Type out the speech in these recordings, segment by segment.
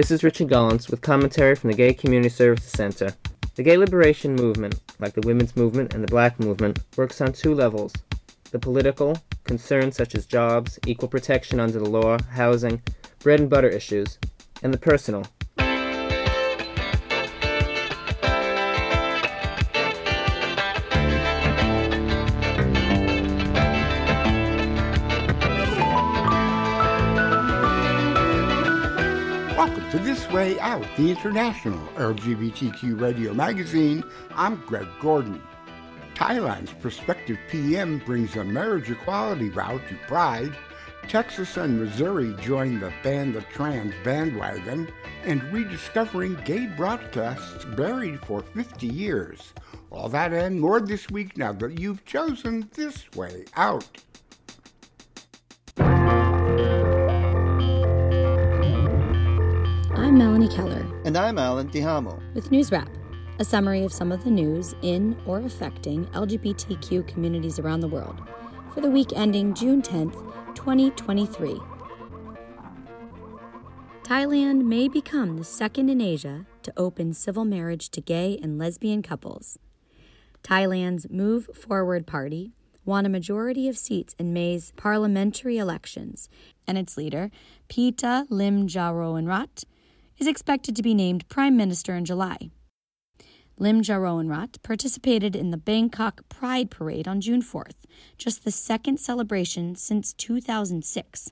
This is Richard Gollance with commentary from the Gay Community Services Center. The gay liberation movement, like the women's movement and the black movement, works on two levels the political, concerns such as jobs, equal protection under the law, housing, bread and butter issues, and the personal, Out, the international LGBTQ radio magazine. I'm Greg Gordon. Thailand's prospective PM brings a marriage equality vow to Pride. Texas and Missouri join the Ban the Trans bandwagon. And rediscovering gay broadcasts buried for 50 years. All that and more this week now that you've chosen This Way Out. I'm Melanie Keller. And I'm Allan Tijamo. With News Wrap, a summary of some of the news in or affecting LGBTQ communities around the world for the week ending June 10th, 2023. Thailand may become the second in Asia to open civil marriage to gay and lesbian couples. Thailand's Move Forward Party won a majority of seats in May's parliamentary elections, and its leader, Pita Limjaroenrat, is expected to be named Prime Minister in July. Limjaroenrat participated in the Bangkok Pride Parade on June 4th, just the second celebration since 2006.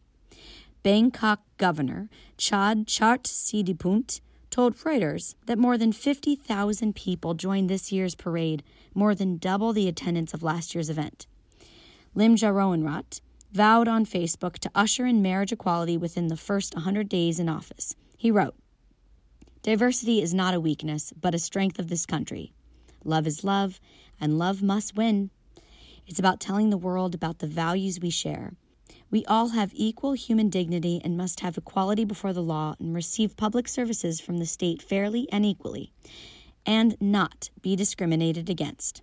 Bangkok Governor Chadchart Sittipunt told Reuters that more than 50,000 people joined this year's parade, more than double the attendance of last year's event. Limjaroenrat vowed on Facebook to usher in marriage equality within the first 100 days in office. He wrote, Diversity is not a weakness, but a strength of this country. Love is love, and love must win. It's about telling the world about the values we share. We all have equal human dignity and must have equality before the law and receive public services from the state fairly and equally, and not be discriminated against.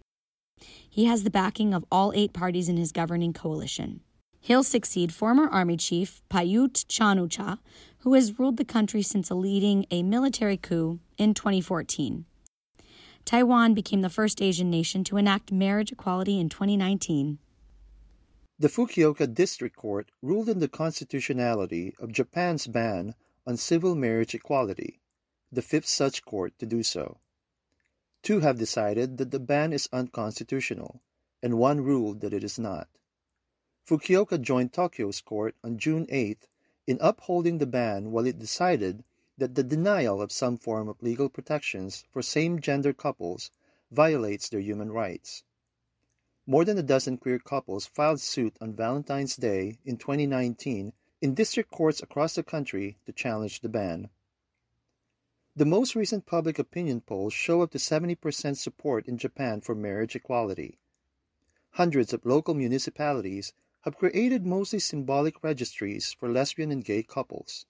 He has the backing of all eight parties in his governing coalition. He'll succeed former Army Chief Prayut Chan-o-cha, who has ruled the country since leading a military coup in 2014. Taiwan became the first Asian nation to enact marriage equality in 2019. The Fukuoka District Court ruled on the constitutionality of Japan's ban on civil marriage equality, the fifth such court to do so. Two have decided that the ban is unconstitutional, and one ruled that it is not. Fukuoka joined Tokyo's court on June 8 in upholding the ban while it decided that the denial of some form of legal protections for same gender couples violates their human rights. More than a dozen queer couples filed suit on Valentine's Day in 2019 in district courts across the country to challenge the ban. The most recent public opinion polls show up to 70% support in Japan for marriage equality. Hundreds of local municipalities have created mostly symbolic registries for lesbian and gay couples.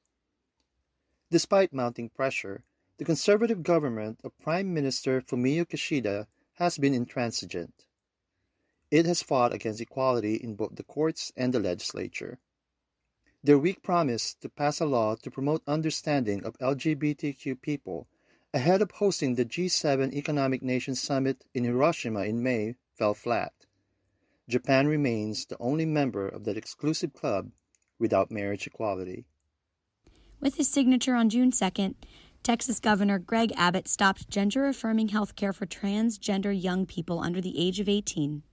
Despite mounting pressure, the conservative government of Prime Minister Fumio Kishida has been intransigent. It has fought against equality in both the courts and the legislature. Their weak promise to pass a law to promote understanding of LGBTQ people ahead of hosting the G7 Economic Nations Summit in Hiroshima in May fell flat. Japan remains the only member of that exclusive club without marriage equality. With his signature on June 2nd, Texas Governor Greg Abbott stopped gender affirming health care for transgender young people under the age of 18.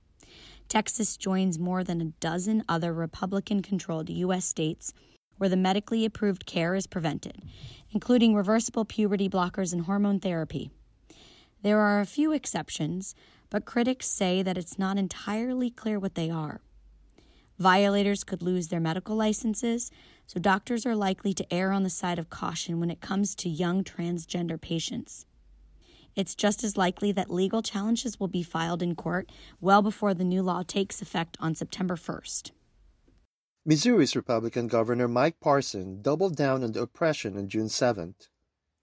Texas joins more than a dozen other Republican controlled U.S. states where the medically approved care is prevented, including reversible puberty blockers and hormone therapy. There are a few exceptions, but critics say that it's not entirely clear what they are. Violators could lose their medical licenses, so doctors are likely to err on the side of caution when it comes to young transgender patients. It's just as likely that legal challenges will be filed in court well before the new law takes effect on September 1st. Missouri's Republican Governor Mike Parson doubled down on the oppression on June 7th.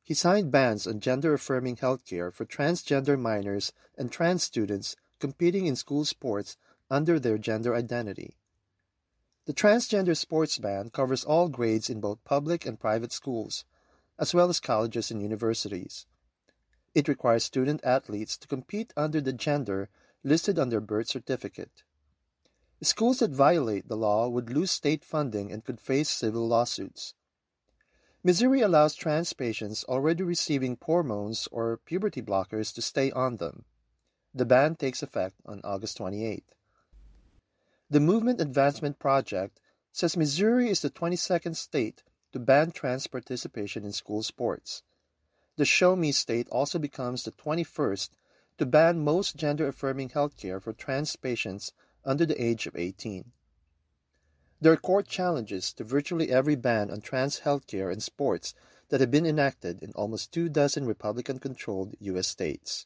He signed bans on gender affirming healthcare for transgender minors and trans students competing in school sports under their gender identity. The transgender sports ban covers all grades in both public and private schools, as well as colleges and universities. It requires student athletes to compete under the gender listed on their birth certificate. Schools that violate the law would lose state funding and could face civil lawsuits. Missouri allows trans patients already receiving hormones or puberty blockers to stay on them. The ban takes effect on August 28. The Movement Advancement Project says Missouri is the 22nd state to ban trans participation in school sports. The Show Me state also becomes the 21st to ban most gender affirming healthcare for trans patients under the age of 18. There are court challenges to virtually every ban on trans healthcare and sports that have been enacted in almost two dozen Republican controlled U.S. states.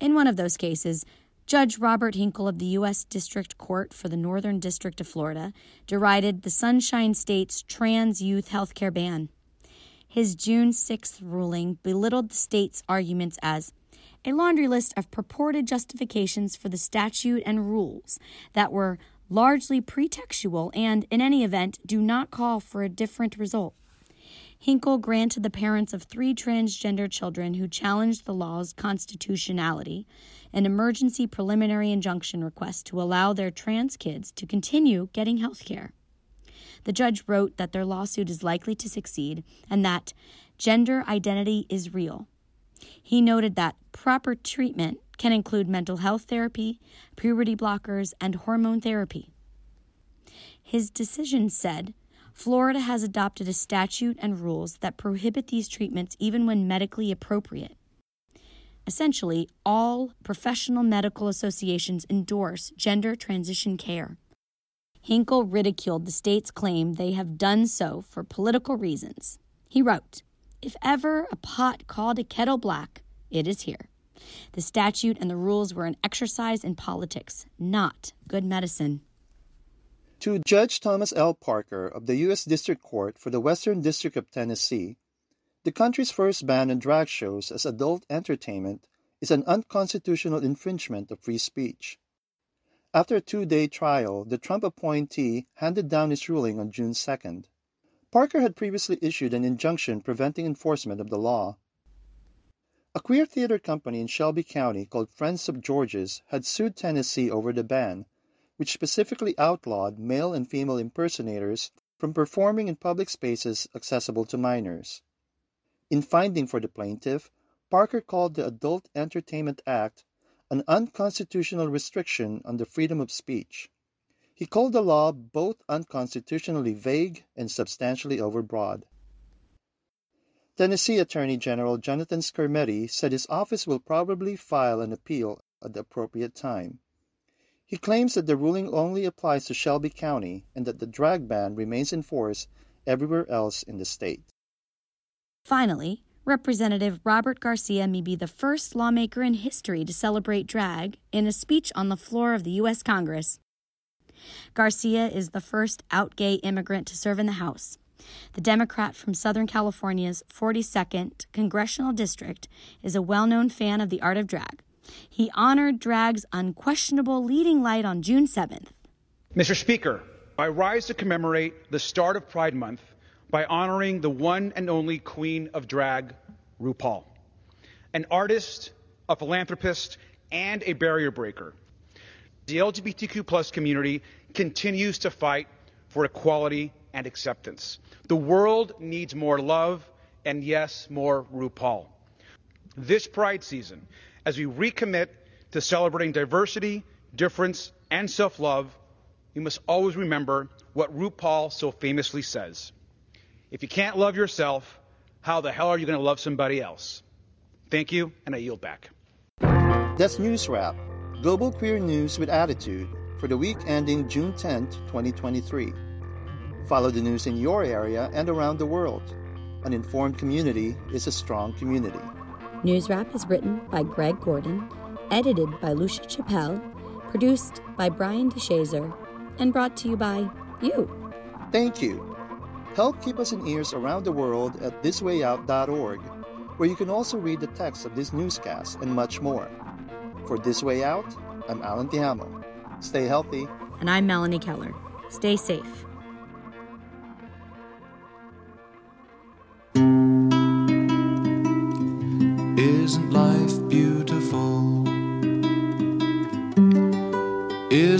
In one of those cases, Judge Robert Hinkle of the U.S. District Court for the Northern District of Florida derided the Sunshine State's trans youth health care ban. His June 6th ruling belittled the state's arguments as a laundry list of purported justifications for the statute and rules that were largely pretextual and, in any event, do not call for a different result. Hinkle granted the parents of three transgender children who challenged the law's constitutionality an emergency preliminary injunction request to allow their trans kids to continue getting health care. The judge wrote that their lawsuit is likely to succeed and that gender identity is real. He noted that proper treatment can include mental health therapy, puberty blockers, and hormone therapy. His decision said Florida has adopted a statute and rules that prohibit these treatments even when medically appropriate. Essentially, all professional medical associations endorse gender transition care. Hinkle ridiculed the state's claim they have done so for political reasons. He wrote, If ever a pot called a kettle black, it is here. The statute and the rules were an exercise in politics, not good medicine. To Judge Thomas L. Parker of the U.S. District Court for the Western District of Tennessee, the country's first ban on drag shows as adult entertainment is an unconstitutional infringement of free speech. After a two day trial, the Trump appointee handed down his ruling on June 2nd. Parker had previously issued an injunction preventing enforcement of the law. A queer theater company in Shelby County called Friends of George's had sued Tennessee over the ban, which specifically outlawed male and female impersonators from performing in public spaces accessible to minors. In finding for the plaintiff, Parker called the Adult Entertainment Act an unconstitutional restriction on the freedom of speech. He called the law both unconstitutionally vague and substantially overbroad. Tennessee Attorney General Jonathan Skrmetti said his office will probably file an appeal at the appropriate time. He claims that the ruling only applies to Shelby County and that the drag ban remains in force everywhere else in the state. Finally, Representative Robert Garcia may be the first lawmaker in history to celebrate drag in a speech on the floor of the U.S. Congress. Garcia is the first out gay immigrant to serve in the House. The Democrat from Southern California's 42nd Congressional District is a well known fan of the art of drag. He honored drag's unquestionable leading light on June 7th. Mr. Speaker, I rise to commemorate the start of Pride Month by honoring the one and only queen of drag, RuPaul, an artist, a philanthropist, and a barrier breaker. The LGBTQ community continues to fight for equality and acceptance. The world needs more love and, yes, more RuPaul. This Pride season, as we recommit to celebrating diversity, difference, and self love, we must always remember what RuPaul so famously says If you can't love yourself, how the hell are you going to love somebody else? Thank you, and I yield back. That's News Wrap, global queer news with attitude for the week ending June 10th, 2023. Follow the news in your area and around the world. An informed community is a strong community. News Wrap is written by Greg Gordon, edited by Lucia Chappelle, produced by Brian DeShazor, and brought to you by you. Thank you. Help keep us in ears around the world at thiswayout.org, where you can also read the text of this newscast and much more. For This Way Out, I'm Allan Tijamo. Stay healthy. And I'm Melanie Keller. Stay safe.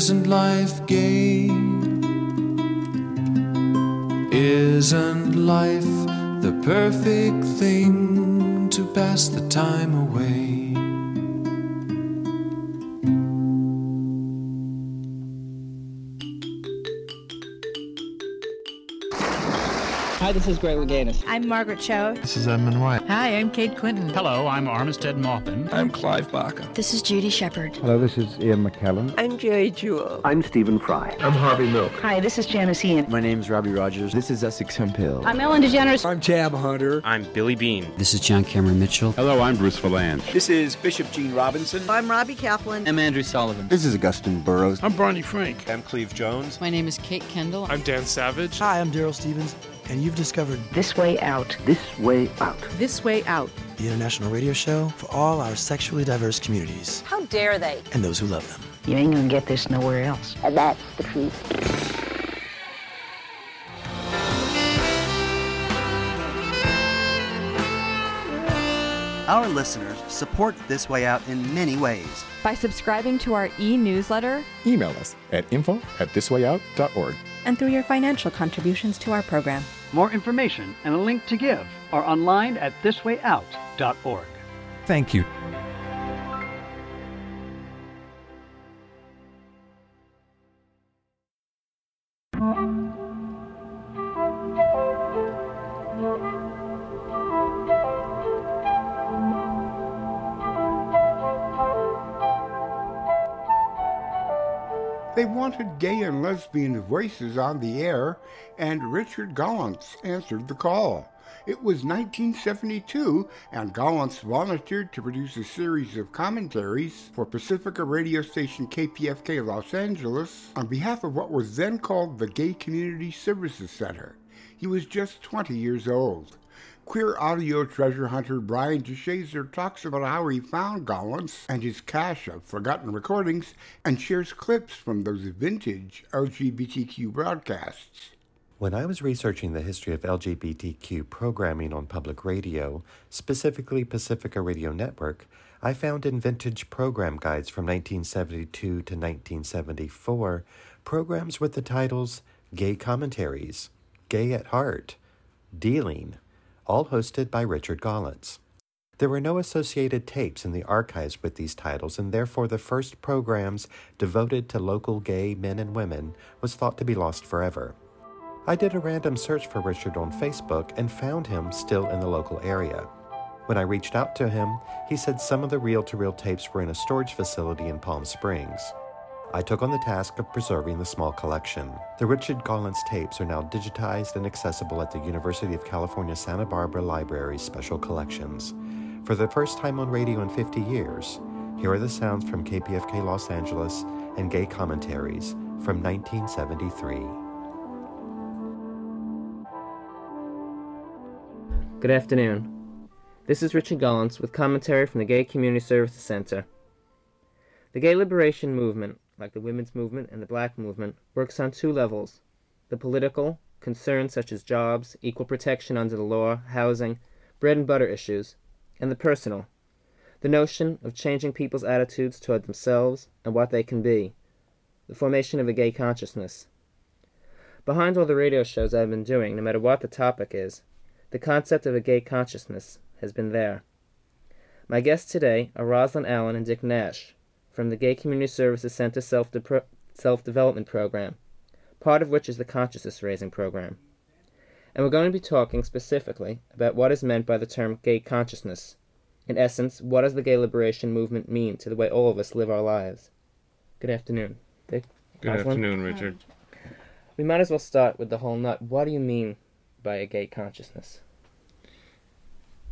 Isn't life gay? Isn't life the perfect thing to pass the time away? Is Greg Louganis. I'm Margaret Cho. This is Edmund White. Hi, I'm Kate Clinton. Hello, I'm Armistead Maupin. I'm Clive Barker. This is Judy Shepard. Hello, this is Ian McKellen. I'm Jerry Jewell. I'm Stephen Fry. I'm Harvey Milk. Hi, this is Janis Ian. My name's Robbie Rogers. This is Essex Hemphill. I'm Ellen DeGeneres. I'm Tab Hunter. I'm Billy Bean. This is John Cameron Mitchell. Hello, I'm Bruce Vilanch. This is Bishop Gene Robinson. I'm Robbie Kaplan. I'm Andrew Sullivan. This is Augusten Burroughs. I'm Barney Frank. I'm Cleve Jones. My name is Kate Kendall. I'm Dan Savage. Hi, I'm Darryl Stephens and you've discovered This Way Out. This Way Out. This Way Out. The international radio show for all our sexually diverse communities. How dare they? And those who love them. You ain't gonna get this nowhere else. And that's the truth. Our listeners support This Way Out in many ways. By subscribing to our e newsletter, email us at info at thiswayout.org, and through your financial contributions to our program. More information and a link to give are online at thiswayout.org. Thank you. They wanted gay and lesbian voices on the air, and Richard Gollance answered the call. It was 1972, and Gollance volunteered to produce a series of commentaries for Pacifica radio station KPFK Los Angeles on behalf of what was then called the Gay Community Services Center. He was just 20 years old. Queer audio treasure hunter Brian DeShazor talks about how he found Gollance and his cache of forgotten recordings and shares clips from those vintage LGBTQ broadcasts. When I was researching the history of LGBTQ programming on public radio, specifically Pacifica Radio Network, I found in vintage program guides from 1972 to 1974 programs with the titles Gay Commentaries, Gay at Heart, Dealing, all hosted by Richard Gollance. There were no associated tapes in the archives with these titles, and therefore the first programs devoted to local gay men and women was thought to be lost forever. I did a random search for Richard on Facebook and found him still in the local area. When I reached out to him, he said some of the reel to reel tapes were in a storage facility in Palm Springs. I took on the task of preserving the small collection. The Richard Gollance tapes are now digitized and accessible at the University of California Santa Barbara Library's Special Collections. For the first time on radio in 50 years, here are the sounds from KPFK Los Angeles and gay commentaries from 1973. Good afternoon. This is Richard Gollance with commentary from the Gay Community Services Center. The gay liberation movement, like the women's movement and the black movement, works on two levels the political, concerns such as jobs, equal protection under the law, housing, bread and butter issues, and the personal, the notion of changing people's attitudes toward themselves and what they can be, the formation of a gay consciousness. Behind all the radio shows I've been doing, no matter what the topic is, the concept of a gay consciousness has been there. My guests today are Rosalind Allen and Dick Nash from the Gay Community Services Center Self Development Program, part of which is the Consciousness Raising Program. And we're going to be talking specifically about what is meant by the term gay consciousness. In essence, what does the gay liberation movement mean to the way all of us live our lives? Good afternoon, Dick. Good afternoon, Richard. We might as well start with the whole nut. What do you mean by a gay consciousness?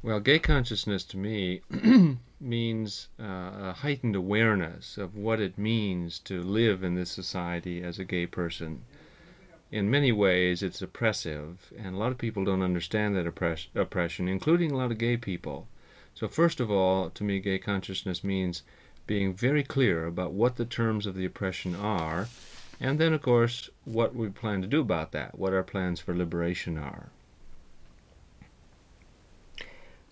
Well, gay consciousness to me means uh, a heightened awareness of what it means to live in this society as a gay person. In many ways, it's oppressive, and a lot of people don't understand that oppress- oppression, including a lot of gay people. So, first of all, to me, gay consciousness means being very clear about what the terms of the oppression are and then, of course, what we plan to do about that, what our plans for liberation are.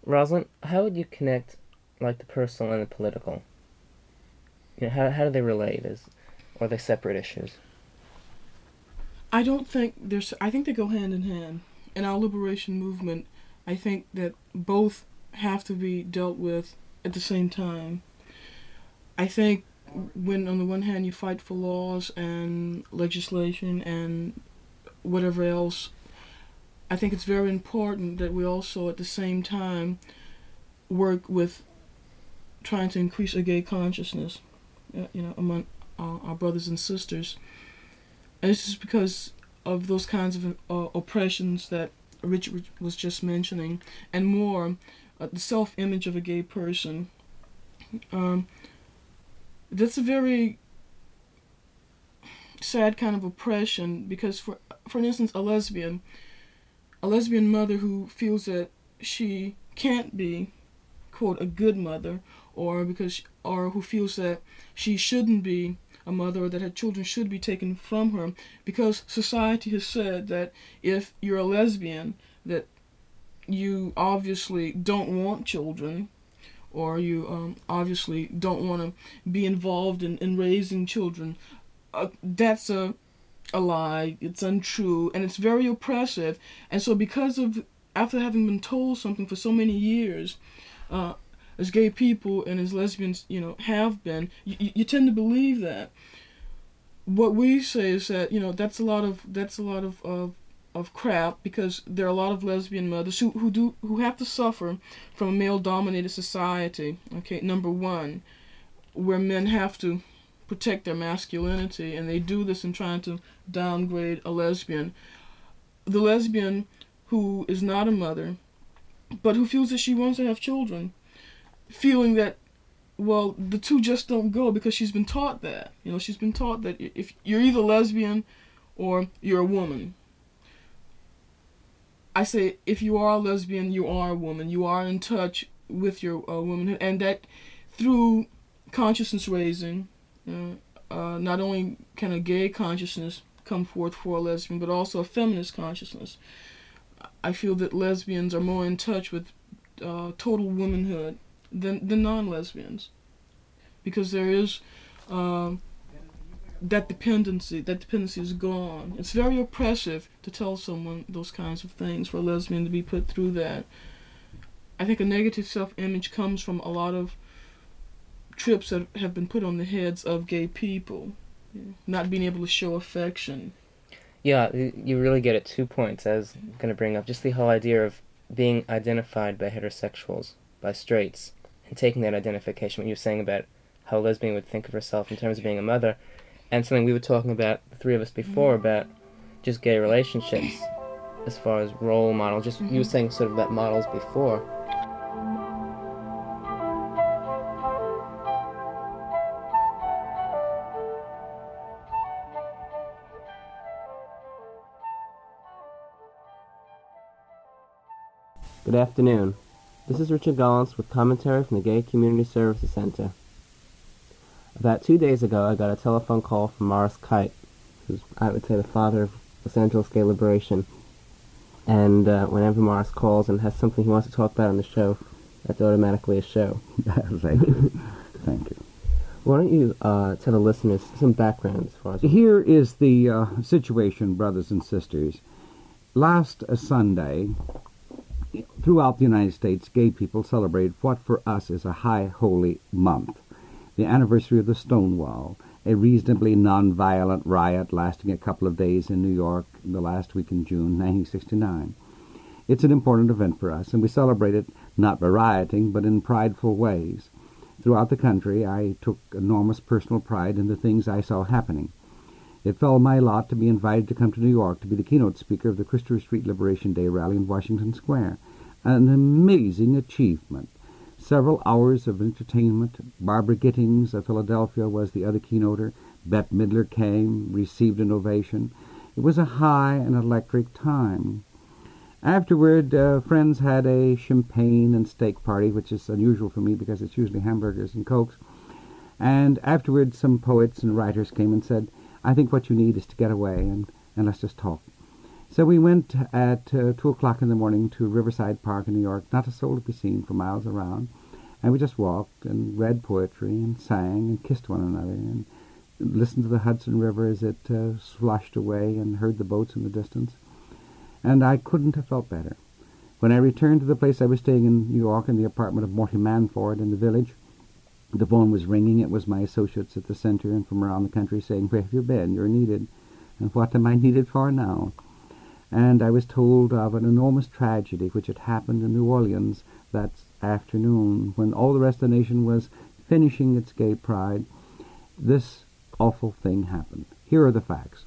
Rosalind, how would you connect like the personal and the political? You know, how how do they relate? Is or are they separate issues? I don't think there's. I think they go hand in hand. In our liberation movement, I think that both have to be dealt with at the same time. I think when on the one hand you fight for laws and legislation and whatever else, I think it's very important that we also at the same time work with trying to increase a gay consciousness, uh, you know, among our brothers and sisters. And it's just because of those kinds of uh, oppressions that Richard was just mentioning, and more, uh, the self-image of a gay person. Um, that's a very sad kind of oppression because, for for instance, a lesbian, a lesbian mother who feels that she can't be, quote, a good mother, or because or who feels that she shouldn't be a mother or that her children should be taken from her because society has said that if you're a lesbian that you obviously don't want children or you um, obviously don't want to be involved in, in raising children. Uh, that's a a lie it's untrue and it's very oppressive and so because of after having been told something for so many years uh, as gay people and as lesbians, you know, have been, you, you tend to believe that. What we say is that you know that's a lot of that's a lot of of, of crap because there are a lot of lesbian mothers who, who do who have to suffer from a male dominated society. Okay, number one, where men have to protect their masculinity and they do this in trying to downgrade a lesbian. The lesbian who is not a mother but who feels that she wants to have children feeling that well the two just don't go because she's been taught that. You know she's been taught that if you're either lesbian or you're a woman. I say if you are a lesbian you are a woman. You are in touch with your uh, womanhood and that through consciousness raising uh, uh, not only can a gay consciousness come forth for a lesbian but also a feminist consciousness. I feel that lesbians are more in touch with uh, total womanhood than the non-lesbians. Because there is um, that dependency that dependency is gone. It's very oppressive to tell someone those kinds of things for a lesbian to be put through that. I think a negative self-image comes from a lot of trips that have been put on the heads of gay people not being able to show affection yeah you really get at two points i was going to bring up just the whole idea of being identified by heterosexuals by straights and taking that identification, what you were saying about how a lesbian would think of herself in terms of being a mother, and something we were talking about, the three of us before, mm-hmm. about just gay relationships as far as role models. Just mm-hmm. you were mm-hmm. saying sort of about models before. Good afternoon. This is Richard Gollance with commentary from the Gay Community Services Center. About two days ago, I got a telephone call from Morris Kight, who's, I would say, the father of Los Angeles Gay Liberation. And uh, whenever Morris calls and has something he wants to talk about on the show, that's automatically a show. Thank you. Thank you. Why don't you uh, tell the listeners some background as far as... Here is the uh, situation, brothers and sisters. Last Sunday, throughout the United States, gay people celebrate what for us is a high holy month, the anniversary of the Stonewall, a reasonably nonviolent riot lasting a couple of days in New York in the last week in June 1969. It's an important event for us, and we celebrate it not by rioting, but in prideful ways. Throughout the country, I took enormous personal pride in the things I saw happening. It fell my lot to be invited to come to New York to be the keynote speaker of the Christopher Street Liberation Day rally in Washington Square an amazing achievement. Several hours of entertainment. Barbara Gittings of Philadelphia was the other keynoter. Bette Midler came, received an ovation. It was a high and electric time. Afterward, uh, friends had a champagne and steak party, which is unusual for me because it's usually hamburgers and cokes. And afterward, some poets and writers came and said, I think what you need is to get away and, and let's just talk. So we went at uh, 2 o'clock in the morning to Riverside Park in New York, not a soul to be seen for miles around, And we just walked and read poetry and sang and kissed one another and listened to the Hudson River as it uh, slushed away and heard the boats in the distance. And I couldn't have felt better. When I returned to the place I was staying in New York in the apartment of Morty Manford in the village, the phone was ringing. It was my associates at the center and from around the country saying, Where have you been? You're needed. And what am I needed for now? And I was told of an enormous tragedy which had happened in New Orleans that afternoon when all the rest of the nation was finishing its gay pride. This awful thing happened. Here are the facts.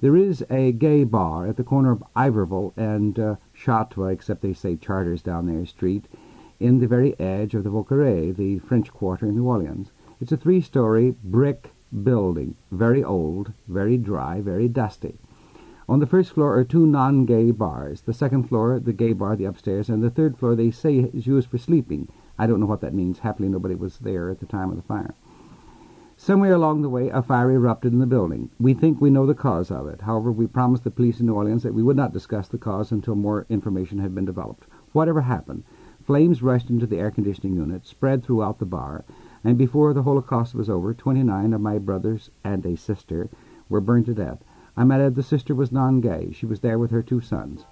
There is a gay bar at the corner of Iberville and uh, except they say Chartres down there street, in the very edge of the Vieux Carré, the French Quarter in New Orleans. It's a three-story brick building, very old, very dry, very dusty. On the first floor are two non-gay bars. The second floor, the gay bar, the upstairs, and the third floor they say is used for sleeping. I don't know what that means. Happily, nobody was there at the time of the fire. Somewhere along the way, a fire erupted in the building. We think we know the cause of it. However, we promised the police in New Orleans that we would not discuss the cause until more information had been developed. Whatever happened, flames rushed into the air conditioning unit, spread throughout the bar, and before the Holocaust was over, 29 of my brothers and a sister were burned to death. I might the sister was non-gay. She was there with her two sons.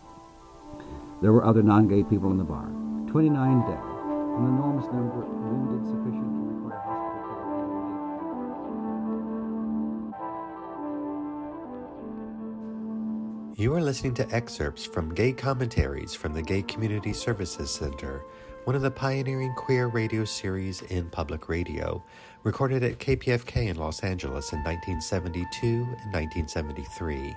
There were other non-gay people in the bar. 29 dead. An enormous number wounded sufficient You are listening to excerpts from Gay Commentaries from the Gay Community Services Center, one of the pioneering queer radio series in public radio, recorded at KPFK in Los Angeles in 1972 and 1973.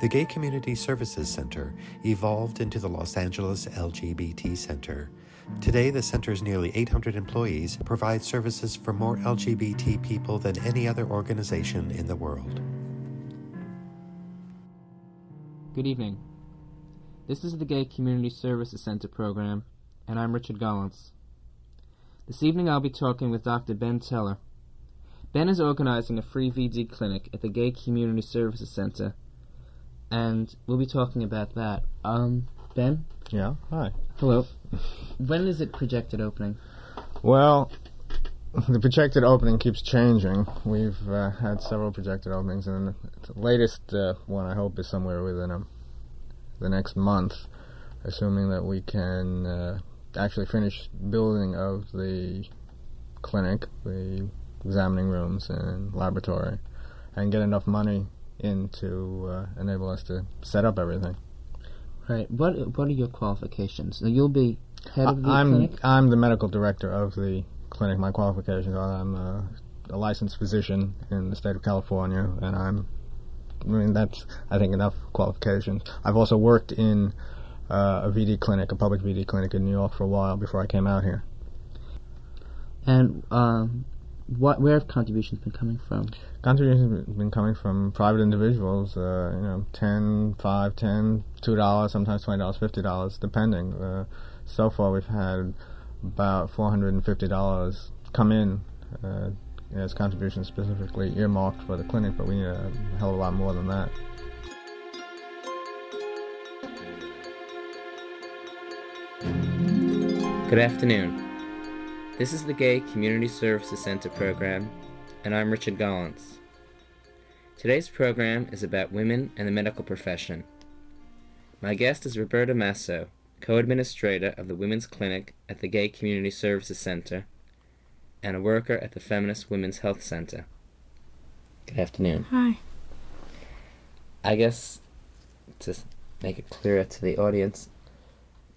The Gay Community Services Center evolved into the Los Angeles LGBT Center. Today, the center's nearly 800 employees provide services for more LGBT people than any other organization in the world. Good evening. This is the Gay Community Services Center program, and I'm Richard Gollance. This evening I'll be talking with Dr. Ben Teller. Ben is organizing a free VD clinic at the Gay Community Services Center, and we'll be talking about that. Um, Ben? Yeah, hi. Hello. when is it projected opening? Well, the projected opening keeps changing. We've uh, had several projected openings, and the latest uh, one I hope is somewhere within a, the next month, assuming that we can uh, actually finish building of the clinic, the examining rooms and laboratory, and get enough money in to uh, enable us to set up everything. Right. What What are your qualifications? Now you'll be head of the I'm, clinic. I'm the medical director of the clinic. My qualifications are I'm a, a, licensed physician in the state of California, and I'm. I mean, that's I think enough qualifications. I've also worked in uh, a VD clinic, a public VD clinic in New York for a while before I came out here. And um, what where have contributions been coming from? Contributions have been coming from private individuals. Uh, you know, ten, five, ten, two dollars, sometimes twenty dollars, fifty dollars, depending. Uh, so far, we've had about four hundred and fifty dollars come in uh, as contributions specifically earmarked for the clinic, but we need a hell of a lot more than that. Good afternoon. This is the Gay Community Services Center program, and I'm Richard Gollance. Today's program is about women and the medical profession. My guest is Roberta Masso, co-administrator of the Women's Clinic at the Gay Community Services Center and a worker at the Feminist Women's Health Center. Good afternoon. Hi. I guess to make it clearer to the audience,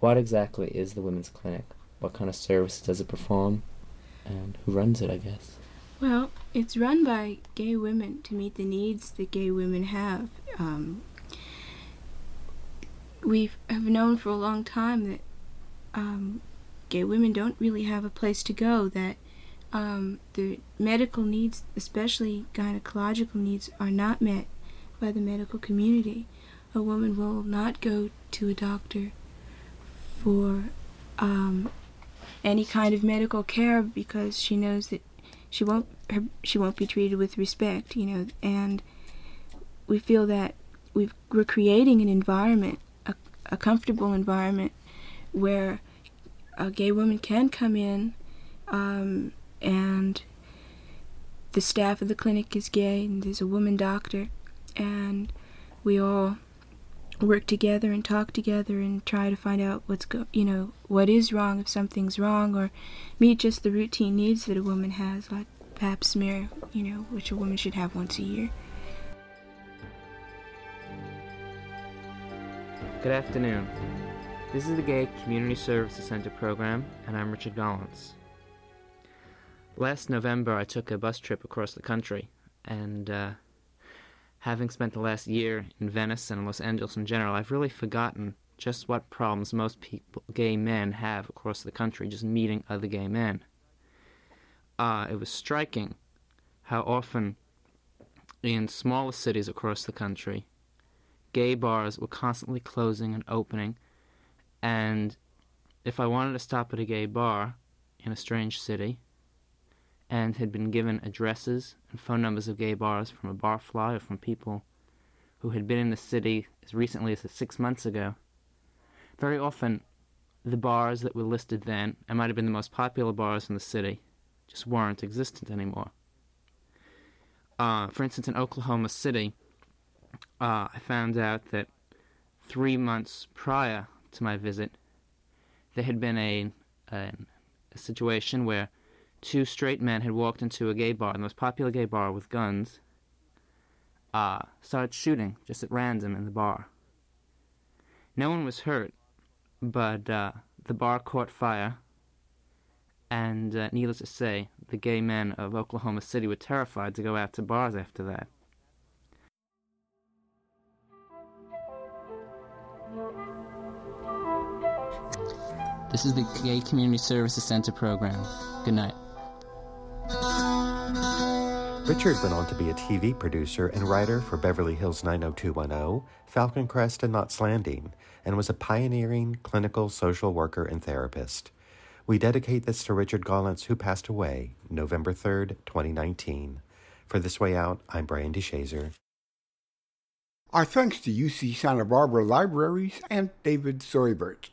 what exactly is the Women's Clinic? What kind of services does it perform? And who runs it, I guess? Well, it's run by gay women to meet the needs that gay women have. Um, we have known for a long time that um, gay women don't really have a place to go, that um, the medical needs, especially gynecological needs, are not met by the medical community. A woman will not go to a doctor for um, any kind of medical care because she knows that she won't her, she won't be treated with respect, you know, and we feel that we are creating an environment, a, comfortable environment, where a gay woman can come in um, and the staff of the clinic is gay, and there's a woman doctor, and we all work together and talk together and try to find out what's go you know what is wrong if something's wrong or meet just the routine needs that a woman has like pap smear you know which a woman should have once a year Good afternoon. This is the Gay Community Services Center program, and I'm Richard Gollance. Last November, I took a bus trip across the country, and uh, having spent the last year in Venice and Los Angeles in general, I've really forgotten just what problems most people, gay men have across the country, just meeting other gay men. Uh, it was striking how often in smaller cities across the country, gay bars were constantly closing and opening, and if I wanted to stop at a gay bar in a strange city and had been given addresses and phone numbers of gay bars from a barfly or from people who had been in the city as recently as six months ago, very often the bars that were listed then, and might have been the most popular bars in the city, just weren't existent anymore. Uh, for instance, in Oklahoma City, uh, I found out that three months prior to my visit, there had been a, a, a situation where two straight men had walked into a gay bar, the most popular gay bar with guns, uh, started shooting just at random in the bar. No one was hurt, but uh, the bar caught fire, and uh, needless to say, the gay men of Oklahoma City were terrified to go out to bars after that. This is the Gay Community Services Center program. Good night. Richard went on to be a TV producer and writer for Beverly Hills 90210, Falcon Crest, and Knots Landing, and was a pioneering clinical social worker and therapist. We dedicate this to Richard Gollance, who passed away November 3rd, 2019. For This Way Out, I'm Brian DeShazor. Our thanks to UC Santa Barbara Libraries and David Seubert.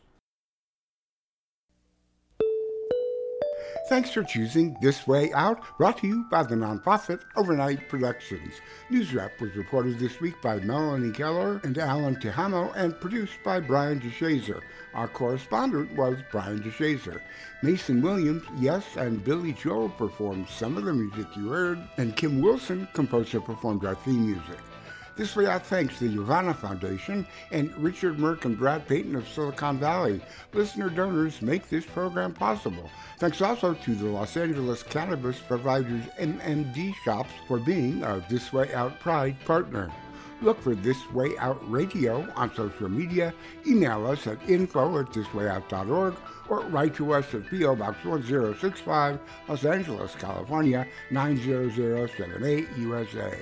Thanks for choosing This Way Out, brought to you by the nonprofit Overnight Productions. News Wrap was reported this week by Melanie Keller and Allan Tijamo and produced by Brian DeShazor. Our correspondent was Brian DeShazor. Mason Williams, Yes, and Billy Joel performed some of the music you heard, and Kim Wilson composed and performed our theme music. This way out thanks the Yavana Foundation and Richard Merck and Brad Payton of Silicon Valley. Listener donors make this program possible. Thanks also to the Los Angeles Cannabis Providers MMD Shops for being a This Way Out Pride partner. Look for This Way Out Radio on social media, email us at info at thiswayout.org, or write to us at P.O. Box 1065, Los Angeles, California 90078, USA.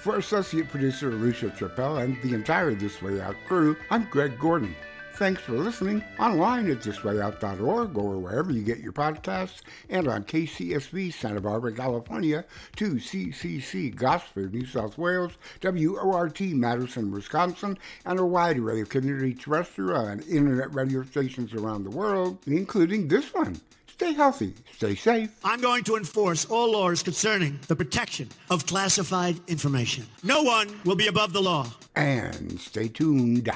For associate producer Lucia Chappelle and the entire This Way Out crew, I'm Greg Gordon. Thanks for listening online at thiswayout.org or wherever you get your podcasts and on KCSB Santa Barbara, California, 2CCC Gosford, New South Wales, WORT Madison, Wisconsin, and a wide array of community terrestrial and internet radio stations around the world, including this one. Stay healthy, stay safe. I'm going to enforce all laws concerning the protection of classified information. No one will be above the law. And stay tuned.